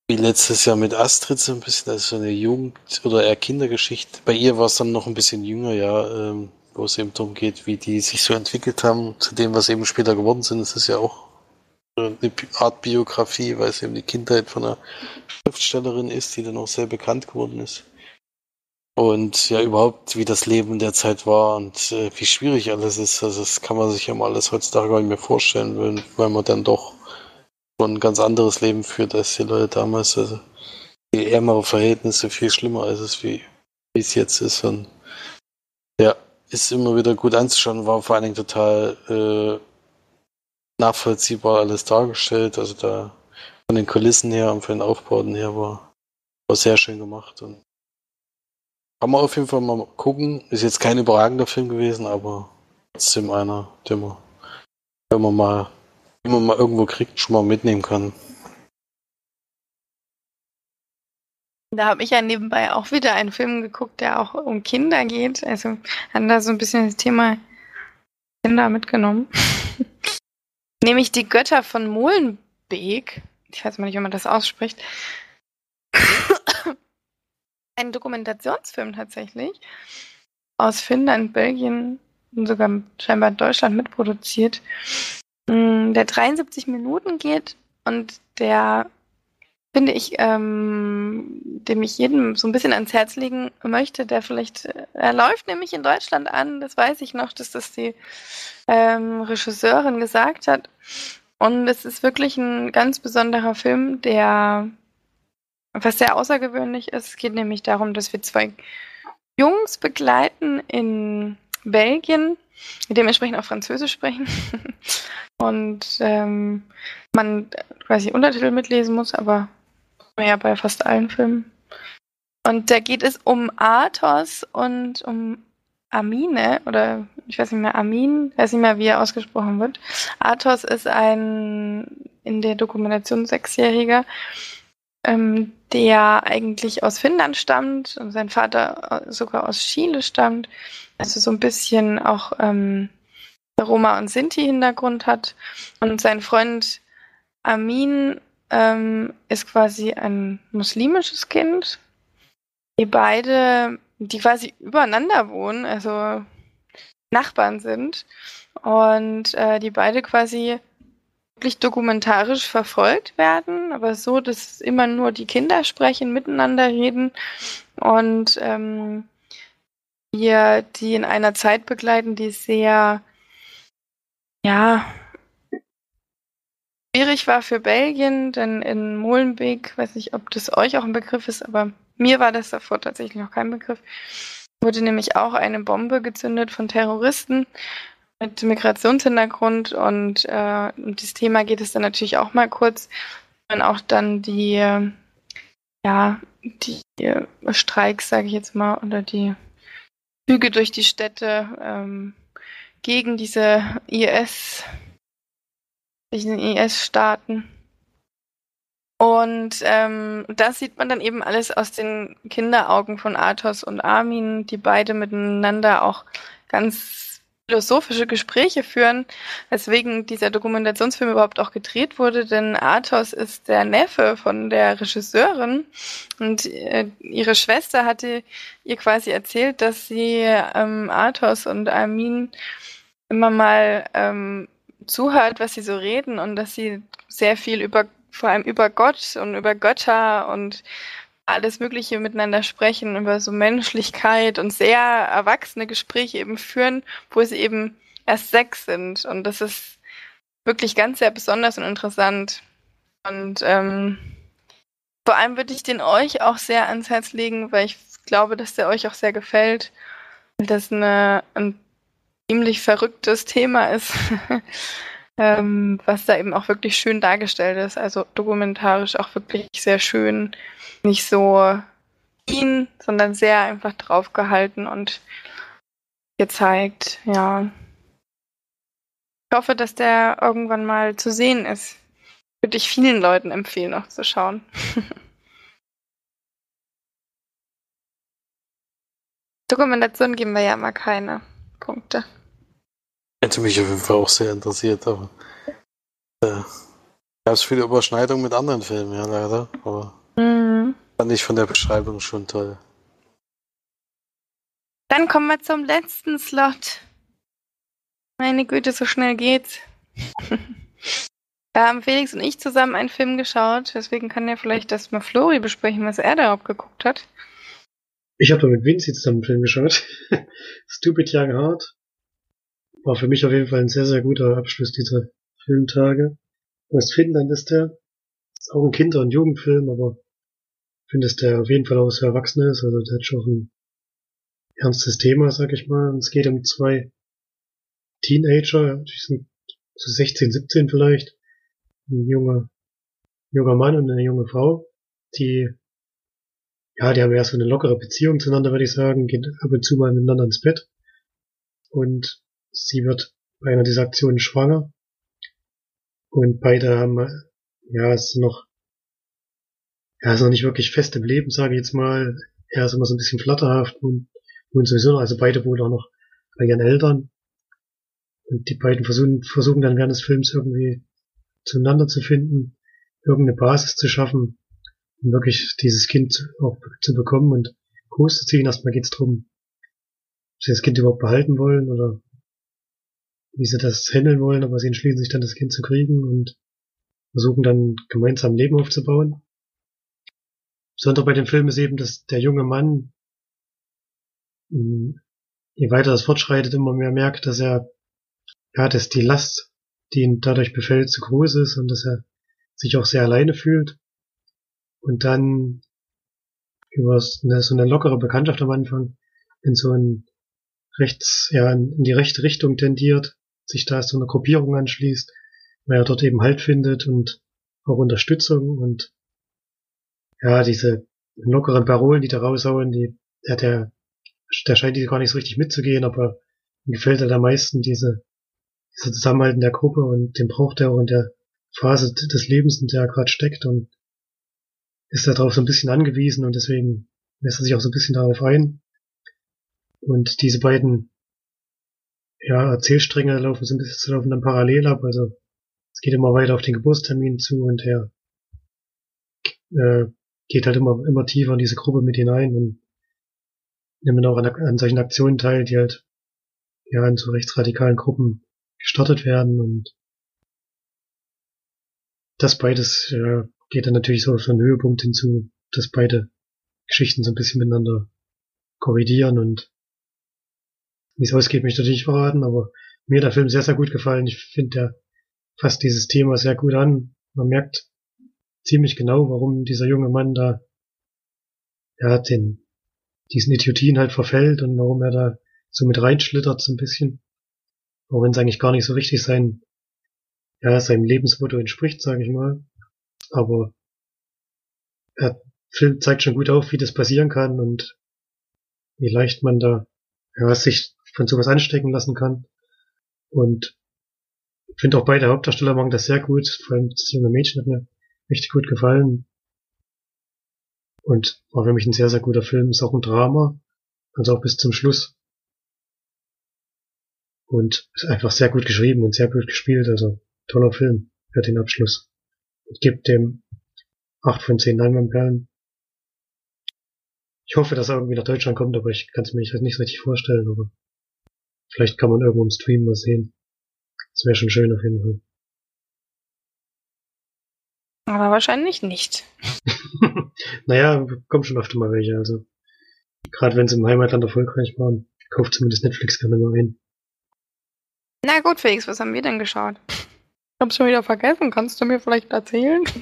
wie letztes Jahr mit Astrid, so ein bisschen, also so eine Jugend- oder eher Kindergeschichte. Bei ihr war es dann noch ein bisschen jünger, ja, ähm, wo es eben darum geht, wie die sich so entwickelt haben, zu dem, was eben später geworden sind. Das ist ja auch eine Art Biografie, weil es eben die Kindheit von einer Schriftstellerin ist, die dann auch sehr bekannt geworden ist. Und ja, überhaupt, wie das Leben der Zeit war und äh, wie schwierig alles ist. Also das kann man sich ja mal alles heutzutage gar nicht mehr vorstellen, weil, weil man dann doch schon ein ganz anderes Leben führt als die Leute damals. Also die ärmere Verhältnisse viel schlimmer als es wie, wie es jetzt ist. Und ja, ist immer wieder gut anzuschauen, war vor allen Dingen total äh, nachvollziehbar alles dargestellt. Also da von den Kulissen her und von den Aufbauten her war, war sehr schön gemacht. Und kann man auf jeden Fall mal gucken. Ist jetzt kein überragender Film gewesen, aber trotzdem einer, den man, wenn man mal, wenn man mal irgendwo kriegt, schon mal mitnehmen kann. Da habe ich ja nebenbei auch wieder einen Film geguckt, der auch um Kinder geht. Also haben da so ein bisschen das Thema Kinder mitgenommen. [LAUGHS] Nämlich die Götter von Molenbeek. Ich weiß mal nicht, wie man das ausspricht. Ein Dokumentationsfilm tatsächlich. Aus Finnland, Belgien und sogar scheinbar Deutschland mitproduziert. Mm, der 73 Minuten geht und der finde ich, ähm, dem ich jedem so ein bisschen ans Herz legen möchte, der vielleicht, äh, er läuft nämlich in Deutschland an, das weiß ich noch, dass das die ähm, Regisseurin gesagt hat. Und es ist wirklich ein ganz besonderer Film, der was sehr außergewöhnlich ist. Es geht nämlich darum, dass wir zwei Jungs begleiten in Belgien, die dementsprechend auch Französisch sprechen. [LAUGHS] Und ähm, man quasi Untertitel mitlesen muss, aber ja bei fast allen Filmen. Und da geht es um Athos und um Amine, oder ich weiß nicht mehr, Amin, weiß nicht mehr, wie er ausgesprochen wird. Athos ist ein in der Dokumentation Sechsjähriger, ähm, der eigentlich aus Finnland stammt und sein Vater sogar aus Chile stammt. Also so ein bisschen auch ähm, Roma- und Sinti-Hintergrund hat. Und sein Freund Amin ähm, ist quasi ein muslimisches Kind. Die beide, die quasi übereinander wohnen, also Nachbarn sind. Und äh, die beide quasi wirklich dokumentarisch verfolgt werden, aber so, dass immer nur die Kinder sprechen, miteinander reden und ähm, wir die in einer Zeit begleiten, die sehr, ja, schwierig war für Belgien, denn in Molenbeek, weiß nicht, ob das euch auch ein Begriff ist, aber mir war das davor tatsächlich noch kein Begriff, wurde nämlich auch eine Bombe gezündet von Terroristen mit Migrationshintergrund und äh, um das Thema geht es dann natürlich auch mal kurz, wenn auch dann die, ja, die Streiks, sage ich jetzt mal, oder die Züge durch die Städte ähm, gegen diese IS diesen IS-Staaten. Und ähm, das sieht man dann eben alles aus den Kinderaugen von Athos und Armin, die beide miteinander auch ganz philosophische Gespräche führen, weswegen dieser Dokumentationsfilm überhaupt auch gedreht wurde, denn Athos ist der Neffe von der Regisseurin und äh, ihre Schwester hatte ihr quasi erzählt, dass sie ähm, Athos und Armin immer mal ähm, zuhört, was sie so reden und dass sie sehr viel über, vor allem über Gott und über Götter und alles Mögliche miteinander sprechen, über so Menschlichkeit und sehr erwachsene Gespräche eben führen, wo sie eben erst sechs sind. Und das ist wirklich ganz sehr besonders und interessant. Und ähm, vor allem würde ich den euch auch sehr ans Herz legen, weil ich glaube, dass der euch auch sehr gefällt. Das eine, ein ziemlich verrücktes Thema ist, [LAUGHS] ähm, was da eben auch wirklich schön dargestellt ist. Also dokumentarisch auch wirklich sehr schön nicht so ihn, sondern sehr einfach draufgehalten und gezeigt, ja. Ich hoffe, dass der irgendwann mal zu sehen ist. Würde ich vielen Leuten empfehlen, noch zu schauen. [LAUGHS] Dokumentation geben wir ja immer keine Punkte. Hätte mich auf jeden Fall auch sehr interessiert, aber äh, gab es viele Überschneidungen mit anderen Filmen, ja, leider. Aber Mhm. Fand ich von der Beschreibung schon toll. Dann kommen wir zum letzten Slot. Meine Güte, so schnell geht's. da haben Felix und ich zusammen einen Film geschaut, deswegen kann er vielleicht das mal Flori besprechen, was er da geguckt hat. Ich habe da mit Vinci zusammen einen Film geschaut. [LAUGHS] Stupid Young Heart. War für mich auf jeden Fall ein sehr, sehr guter Abschluss dieser Filmtage. Aus Finnland ist der. Ist auch ein Kinder- und Jugendfilm, aber finde, dass der auf jeden Fall auch sehr erwachsen ist. Also der hat schon ein ernstes Thema, sag ich mal. Und es geht um zwei Teenager, die sind so 16, 17 vielleicht. Ein junger, junger Mann und eine junge Frau, die, ja, die haben erst so eine lockere Beziehung zueinander, würde ich sagen, gehen ab und zu mal miteinander ins Bett. Und sie wird bei einer dieser Aktionen schwanger. Und beide haben, ja, es ist noch er ist noch nicht wirklich fest im Leben, sage ich jetzt mal. Er ist immer so ein bisschen flatterhaft und, und sowieso noch, also beide wohnen auch noch bei ihren Eltern. Und die beiden versuchen, versuchen dann während des Films irgendwie zueinander zu finden, irgendeine Basis zu schaffen, um wirklich dieses Kind auch zu bekommen und groß zu ziehen. Erstmal geht's drum, ob sie das Kind überhaupt behalten wollen oder wie sie das handeln wollen, aber sie entschließen sich dann, das Kind zu kriegen und versuchen dann gemeinsam ein Leben aufzubauen. Besonders bei dem Film ist eben, dass der junge Mann, hm, je weiter das fortschreitet, immer mehr merkt, dass er, ja, dass die Last, die ihn dadurch befällt, zu groß ist und dass er sich auch sehr alleine fühlt. Und dann über eine, so eine lockere Bekanntschaft am Anfang in so ein rechts, ja, in die rechte Richtung tendiert, sich da so eine Gruppierung anschließt, weil er dort eben Halt findet und auch Unterstützung und ja, diese lockeren Parolen, die da raushauen, die, ja, der, der scheint die gar nicht so richtig mitzugehen, aber ihm gefällt halt am meisten diese, diese Zusammenhalten der Gruppe und den braucht er auch in der Phase des Lebens, in der er gerade steckt und ist darauf so ein bisschen angewiesen und deswegen lässt er sich auch so ein bisschen darauf ein. Und diese beiden ja, Erzählstränge laufen so ein bisschen laufen dann parallel ab, also es geht immer weiter auf den Geburtstermin zu und er äh, geht halt immer, immer tiefer in diese Gruppe mit hinein und nimmt auch an, an solchen Aktionen teil, die halt ja in so rechtsradikalen Gruppen gestartet werden und das beides äh, geht dann natürlich so auf so einen Höhepunkt hinzu, dass beide Geschichten so ein bisschen miteinander korrigieren und wie es ausgeht, möchte ich nicht verraten, aber mir hat der Film sehr, sehr gut gefallen. Ich finde, der fasst dieses Thema sehr gut an. Man merkt, ziemlich genau, warum dieser junge Mann da, ja, den, diesen Idiotin halt verfällt und warum er da so mit reinschlittert so ein bisschen. Auch wenn es eigentlich gar nicht so richtig sein, ja, seinem Lebensmotto entspricht, sage ich mal. Aber er Film zeigt schon gut auf, wie das passieren kann und wie leicht man da ja, sich von sowas anstecken lassen kann. Und ich finde auch beide Hauptdarsteller machen das sehr gut. Vor allem das junge Mädchen hat mir richtig gut gefallen. Und war für mich ein sehr, sehr guter Film. Ist auch ein Drama. Also auch bis zum Schluss. Und ist einfach sehr gut geschrieben und sehr gut gespielt. Also toller Film für den Abschluss. Ich gebe dem 8 von 10 Leinwandperlen. Ich hoffe, dass er irgendwie nach Deutschland kommt, aber ich kann es mir nicht, nicht richtig vorstellen. Aber vielleicht kann man irgendwo im Stream mal sehen. Das wäre schon schön auf jeden Fall. Aber wahrscheinlich nicht. [LAUGHS] naja, kommen schon öfter mal welche. Also gerade wenn sie im Heimatland erfolgreich waren, kauft zumindest Netflix gerne mal ein. Na gut, Felix, was haben wir denn geschaut? Ich hab's schon wieder vergessen. Kannst du mir vielleicht erzählen? [LAUGHS]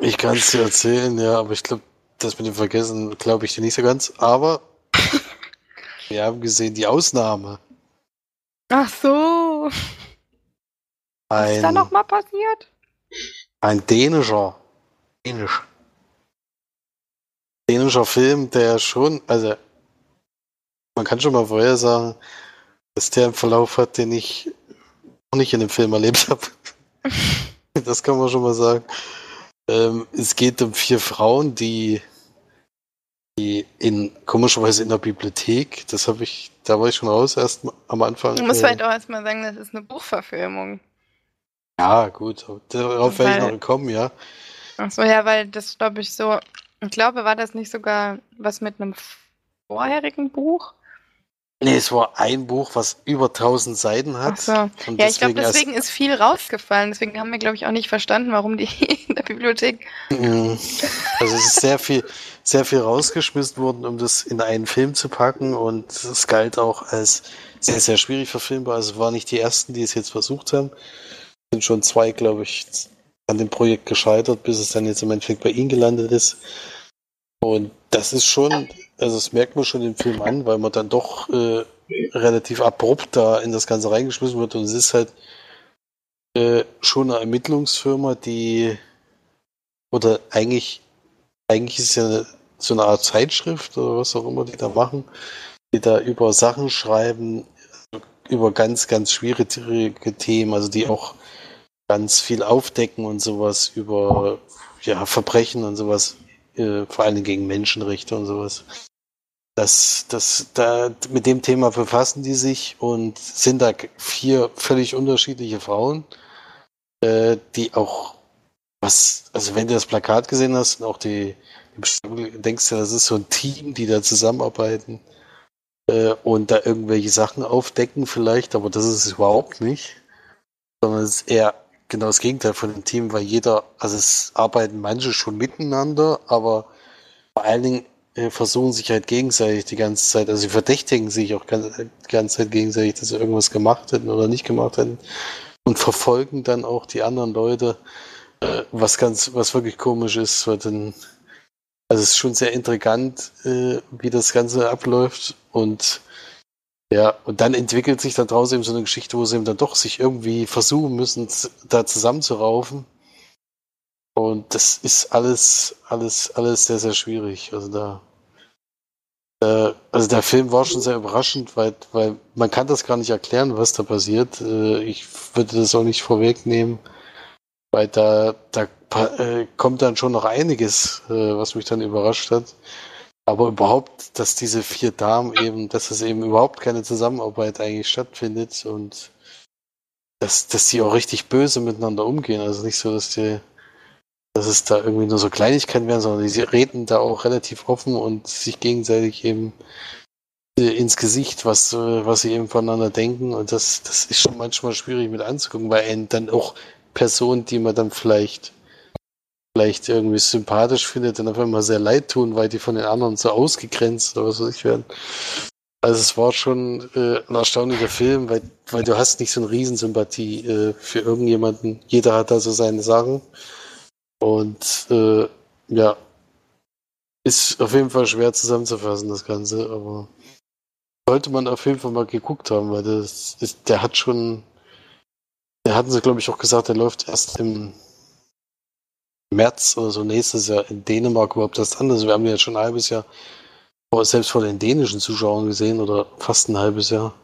Ich kann es dir erzählen, ja, aber ich glaube, das mit dem Vergessen glaube ich dir nicht so ganz. Aber [LAUGHS] wir haben gesehen die Ausnahme. Ach so. Was ist da Ein, nochmal passiert? ein dänischer, dänisch, dänischer Film, der schon, also man kann schon mal vorher sagen, dass der einen Verlauf hat, den ich noch nicht in dem Film erlebt [LAUGHS] habe. das kann man schon mal sagen. Ähm, es geht um vier Frauen, die, die in komischerweise in der Bibliothek, das habe ich, da war ich schon raus erst am Anfang. Du musst äh, vielleicht auch erstmal sagen, das ist eine Buchverfilmung. ja, gut, darauf werde ich noch kommen, ja. Achso, ja, weil das glaube ich so. Ich glaube, war das nicht sogar was mit einem vorherigen Buch? Nee, es war ein Buch, was über 1000 Seiten hat. Achso. Und Ja, ich glaube, deswegen ist viel rausgefallen. Deswegen haben wir, glaube ich, auch nicht verstanden, warum die [LAUGHS] in der Bibliothek. Mhm. Also es ist sehr viel, sehr viel rausgeschmissen worden, um das in einen Film zu packen und es galt auch als sehr, sehr schwierig verfilmbar. Also es waren nicht die ersten, die es jetzt versucht haben. Es sind schon zwei, glaube ich, an dem Projekt gescheitert, bis es dann jetzt im Endeffekt bei ihnen gelandet ist. Und das ist schon, also das merkt man schon im Film an, weil man dann doch äh, relativ abrupt da in das Ganze reingeschmissen wird. Und es ist halt äh, schon eine Ermittlungsfirma, die oder eigentlich, eigentlich ist es ja eine, so eine Art Zeitschrift oder was auch immer die da machen, die da über Sachen schreiben, über ganz, ganz schwierige Themen, also die auch ganz viel aufdecken und sowas über ja, Verbrechen und sowas, äh, vor Dingen gegen Menschenrechte und sowas. Das, das, da, mit dem Thema befassen die sich und sind da vier völlig unterschiedliche Frauen, äh, die auch was, also wenn du das Plakat gesehen hast und auch die, die denkst du, das ist so ein Team, die da zusammenarbeiten äh, und da irgendwelche Sachen aufdecken vielleicht, aber das ist es überhaupt nicht, sondern es ist eher genau das Gegenteil von dem Team, weil jeder, also es arbeiten manche schon miteinander, aber vor allen Dingen äh, versuchen sich halt gegenseitig die ganze Zeit, also sie verdächtigen sich auch ganz, die ganze Zeit gegenseitig, dass sie irgendwas gemacht hätten oder nicht gemacht hätten und verfolgen dann auch die anderen Leute, äh, was ganz, was wirklich komisch ist, weil dann, also es ist schon sehr intrigant, äh, wie das Ganze abläuft und ja, und dann entwickelt sich daraus eben so eine Geschichte, wo sie eben dann doch sich irgendwie versuchen müssen, da zusammenzuraufen. Und das ist alles, alles, alles sehr, sehr schwierig. Also da, äh, also der Film war schon sehr überraschend, weil, weil man kann das gar nicht erklären, was da passiert. Äh, ich würde das auch nicht vorwegnehmen, weil da, da äh, kommt dann schon noch einiges, was mich dann überrascht hat. Aber überhaupt, dass diese vier Damen eben, dass es eben überhaupt keine Zusammenarbeit eigentlich stattfindet und dass, dass die auch richtig böse miteinander umgehen. Also nicht so, dass die, dass es da irgendwie nur so Kleinigkeiten werden, sondern die reden da auch relativ offen und sich gegenseitig eben äh, ins Gesicht, was, äh, was sie eben voneinander denken. Und das, das ist schon manchmal schwierig mit anzugucken, weil dann auch Personen, die man dann vielleicht vielleicht irgendwie sympathisch findet, dann auf einmal sehr leid tun, weil die von den anderen so ausgegrenzt oder was weiß ich werden. Also es war schon äh, ein erstaunlicher Film, weil, weil du hast nicht so eine Riesensympathie äh, für irgendjemanden. Jeder hat da so seine Sachen. Und äh, ja, ist auf jeden Fall schwer zusammenzufassen, das Ganze, aber sollte man auf jeden Fall mal geguckt haben, weil das ist, der hat schon, der hatten sie, glaube ich, auch gesagt, der läuft erst im März oder so nächstes Jahr in Dänemark überhaupt das an. Also wir haben jetzt schon ein halbes Jahr vor- selbst von den dänischen Zuschauern gesehen oder fast ein halbes Jahr.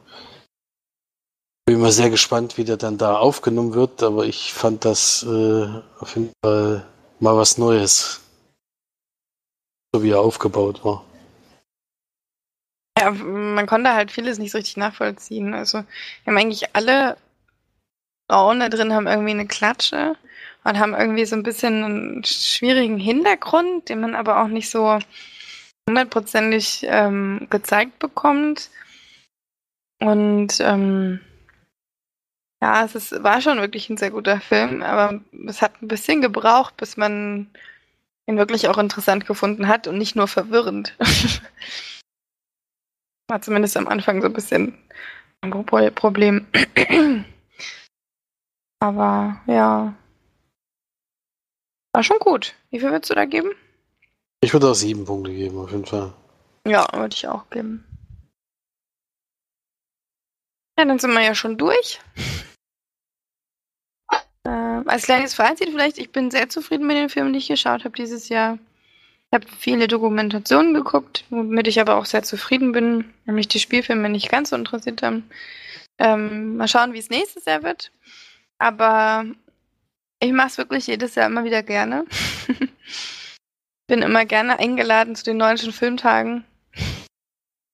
Bin mal sehr gespannt, wie der dann da aufgenommen wird, aber ich fand das äh, auf jeden Fall mal was Neues. So wie er aufgebaut war. Ja, man konnte halt vieles nicht so richtig nachvollziehen. Also, wir haben eigentlich alle Frauen da drin haben irgendwie eine Klatsche und haben irgendwie so ein bisschen einen schwierigen Hintergrund, den man aber auch nicht so hundertprozentig ähm, gezeigt bekommt. Und ähm, ja, es ist, war schon wirklich ein sehr guter Film, aber es hat ein bisschen gebraucht, bis man ihn wirklich auch interessant gefunden hat und nicht nur verwirrend. [LAUGHS] war zumindest am Anfang so ein bisschen ein Problem. [CLEARS THROAT] aber ja, war schon gut. Wie viel würdest du da geben? Ich würde auch sieben Punkte geben, auf jeden Fall. Ja, würde ich auch geben. Ja, dann sind wir ja schon durch. [LAUGHS] Ähm, als kleines Fazit vielleicht, ich bin sehr zufrieden mit den Filmen, die ich geschaut habe dieses Jahr. Ich habe viele Dokumentationen geguckt, womit ich aber auch sehr zufrieden bin, nämlich die Spielfilme nicht ganz so interessiert haben. Ähm, mal schauen, wie es nächstes Jahr wird. Aber ich mache es wirklich jedes Jahr immer wieder gerne. [LAUGHS] Bin immer gerne eingeladen zu den neunschen Filmtagen.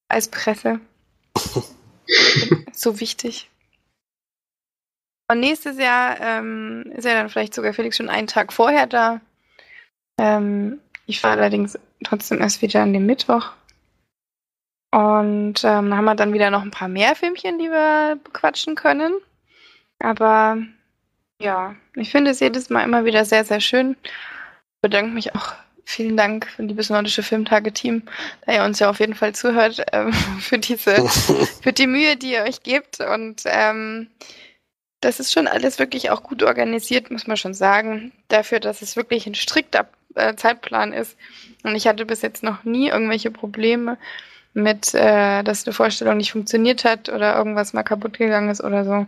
Als Presse. [LAUGHS] so wichtig. Und nächstes Jahr ähm, ist ja dann vielleicht sogar Felix schon einen Tag vorher da. Ähm, ich fahre allerdings trotzdem erst wieder an dem Mittwoch. Und ähm, haben wir dann wieder noch ein paar mehr Filmchen, die wir bequatschen können. Aber ja, ich finde es jedes Mal immer wieder sehr, sehr schön. Ich bedanke mich auch. Vielen Dank, liebes nordische Filmtage-Team, da ihr uns ja auf jeden Fall zuhört, ähm, [LAUGHS] für diese, [LAUGHS] für die Mühe, die ihr euch gebt. Und ähm, das ist schon alles wirklich auch gut organisiert, muss man schon sagen. Dafür, dass es wirklich ein strikter äh, Zeitplan ist. Und ich hatte bis jetzt noch nie irgendwelche Probleme mit, äh, dass eine Vorstellung nicht funktioniert hat oder irgendwas mal kaputt gegangen ist oder so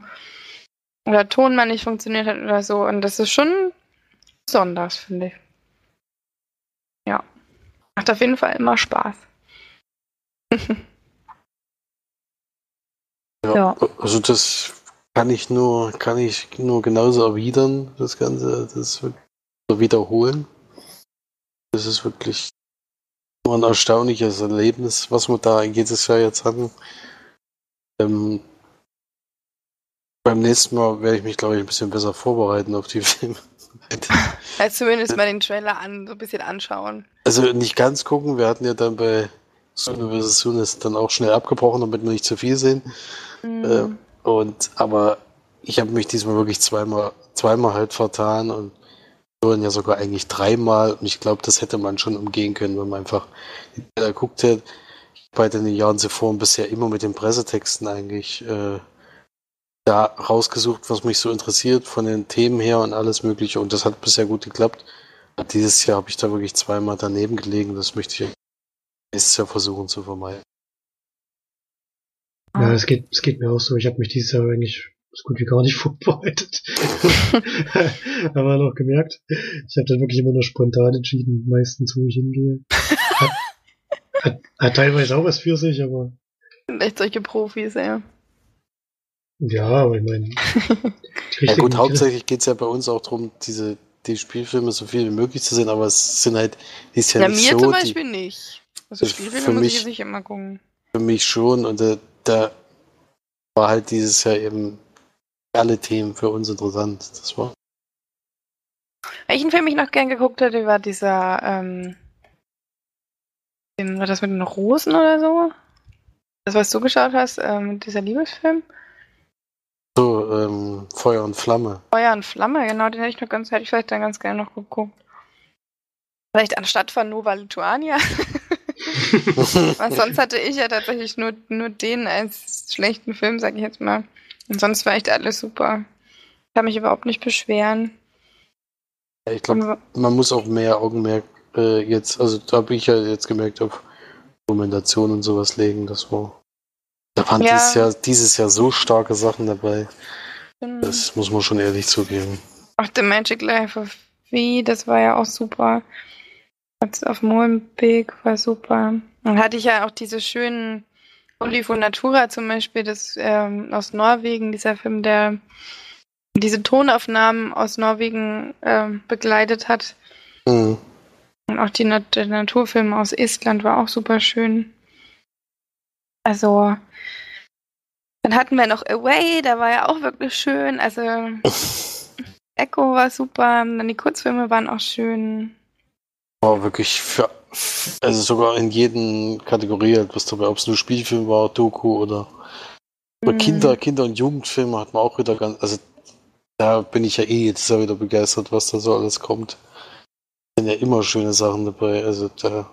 oder Ton mal nicht funktioniert hat oder so. Und das ist schon besonders, finde ich. Ja. Macht auf jeden Fall immer Spaß. [LAUGHS] ja, ja, also das kann ich nur, kann ich nur genauso erwidern, das Ganze, das wiederholen. Das ist wirklich ein erstaunliches Erlebnis, was wir da jedes Jahr jetzt hatten. Ähm, beim nächsten Mal werde ich mich, glaube ich, ein bisschen besser vorbereiten auf die Filme. [LAUGHS] Also zumindest mal den Trailer an, so ein bisschen anschauen. Also nicht ganz gucken, wir hatten ja dann bei Sune vs. Sunes dann auch schnell abgebrochen, damit wir nicht zu viel sehen. Äh, und aber ich habe mich diesmal wirklich zweimal, zweimal halt vertan und sollen ja sogar eigentlich dreimal. Und ich glaube, das hätte man schon umgehen können, wenn man einfach da guckt hätte. Ich habe bei den Jahren zuvor bisher immer mit den Pressetexten eigentlich äh, da rausgesucht, was mich so interessiert von den Themen her und alles Mögliche. Und das hat bisher gut geklappt. Dieses Jahr habe ich da wirklich zweimal daneben gelegen. Das möchte ich nächstes Jahr versuchen zu vermeiden. Ja, es geht, es geht mir auch so. Ich habe mich dieses Jahr eigentlich so gut wie gar nicht [LAUGHS] vorbereitet. [LAUGHS] Aber noch gemerkt, ich habe dann wirklich immer nur spontan entschieden, meistens wo ich hingehe. Hat, hat, hat teilweise auch was für sich, aber. Sind echt solche Profis, ja. Ja, aber ich meine. [LAUGHS] ja gut, hauptsächlich geht es ja bei uns auch darum, diese die Spielfilme so viel wie möglich zu sehen, aber es sind halt, die ist ja, ja nicht mir so. zum Beispiel die, nicht. Also Spielfilme für muss mich, ich nicht immer gucken. Für mich schon und da, da war halt dieses Jahr eben alle Themen für uns interessant. Das war. Welchen Film ich noch gern geguckt hätte, war dieser, ähm, war das mit den Rosen oder so? Das, was du geschaut hast, ähm, dieser Liebesfilm? So, ähm, Feuer und Flamme. Feuer und Flamme, genau, den hätte ich noch ganz, hätte ich vielleicht dann ganz gerne noch geguckt. Vielleicht anstatt von Nova Lituania. [LAUGHS] Sonst hatte ich ja tatsächlich nur, nur den als schlechten Film, sag ich jetzt mal. Und sonst war echt alles super. Ich kann mich überhaupt nicht beschweren. Ja, ich glaube, man muss auch mehr Augenmerk äh, jetzt, also da habe ich ja jetzt gemerkt, auf Dokumentation und sowas legen, das war da waren ja. dieses, Jahr, dieses Jahr so starke Sachen dabei. Das muss man schon ehrlich zugeben. Auch The Magic Life of V, das war ja auch super. Auf Molenbeek war super. Dann hatte ich ja auch diese schönen Olivo Natura zum Beispiel, das ähm, aus Norwegen, dieser Film, der diese Tonaufnahmen aus Norwegen ähm, begleitet hat. Mhm. Und auch die Nat der Naturfilm aus Estland war auch super schön. Also, dann hatten wir noch Away, da war ja auch wirklich schön. Also, [LAUGHS] Echo war super, dann die Kurzfilme waren auch schön. War wirklich für, also sogar in jeden Kategorie halt was dabei, ob es nur Spielfilm war, Doku oder, oder Mhm. Kinder, Kinder- und Jugendfilme hat man auch wieder ganz, also da bin ich ja eh jetzt wieder begeistert, was da so alles kommt. sind ja immer schöne Sachen dabei, also da,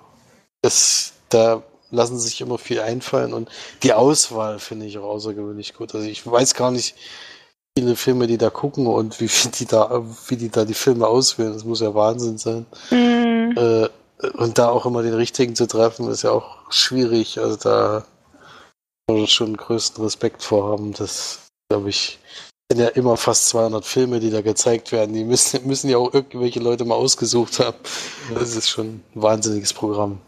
das, da lassen sich immer viel einfallen und die Auswahl finde ich auch außergewöhnlich gut. Also ich weiß gar nicht, wie viele Filme die da gucken und wie viel die da, wie die da die Filme auswählen. Das muss ja Wahnsinn sein. Mhm. Äh, und da auch immer den richtigen zu treffen, ist ja auch schwierig. Also da muss man schon größten Respekt vorhaben. Das, glaube ich, sind ja immer fast 200 Filme, die da gezeigt werden. Die müssen, müssen ja auch irgendwelche Leute mal ausgesucht haben. Das ist schon ein wahnsinniges Programm.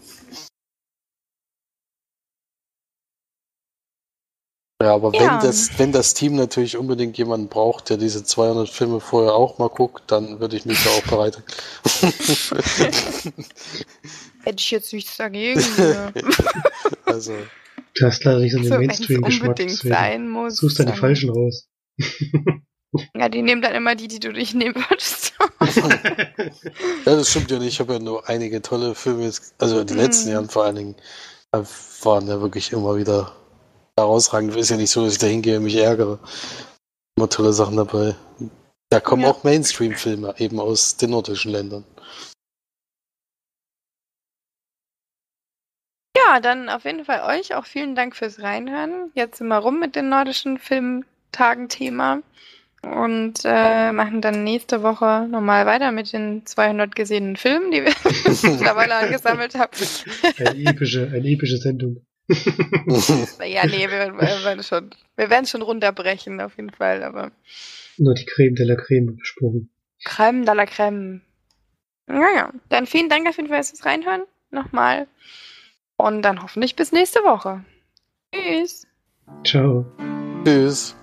Ja, aber Ja. wenn das, wenn das Team natürlich unbedingt jemanden braucht, der diese 200 Filme vorher auch mal guckt, dann würde ich mich da auch bereit. [LAUGHS] Hätte ich jetzt nichts dagegen. ne? [LAUGHS] also, Du hast leider nicht so es Mainstream-Geschmack. unbedingt deswegen sein muss. Suchst dann die falschen raus. Ja, die nehmen dann immer die, die du nicht nehmen würdest. [LAUGHS] Ja, das stimmt ja nicht. Ich habe ja nur einige tolle Filme jetzt, also die Mhm. letzten Jahren vor allen Dingen, waren ja wirklich immer wieder herausragend. Ist ja nicht so, dass ich da hingehe und mich ärgere. Immer tolle Sachen dabei. Da kommen Ja. auch Mainstream-Filme eben aus den nordischen Ländern. Ja, dann auf jeden Fall euch auch vielen Dank fürs Reinhören. Jetzt sind wir rum mit den nordischen Filmtagen-Thema und äh, machen dann nächste Woche nochmal weiter mit den 200 gesehenen Filmen, die wir [LAUGHS] mittlerweile [LAUGHS] angesammelt haben. Eine epische, eine epische Sendung. [LAUGHS] Ja, nee, wir, wir, werden schon, wir werden schon runterbrechen auf jeden Fall, aber Nur die Creme de la Creme besprochen. Crème de la Crème. Naja, dann vielen Dank auf jeden Fall fürs Reinhören nochmal und dann hoffentlich bis nächste Woche. Tschüss. Ciao. Tschüss.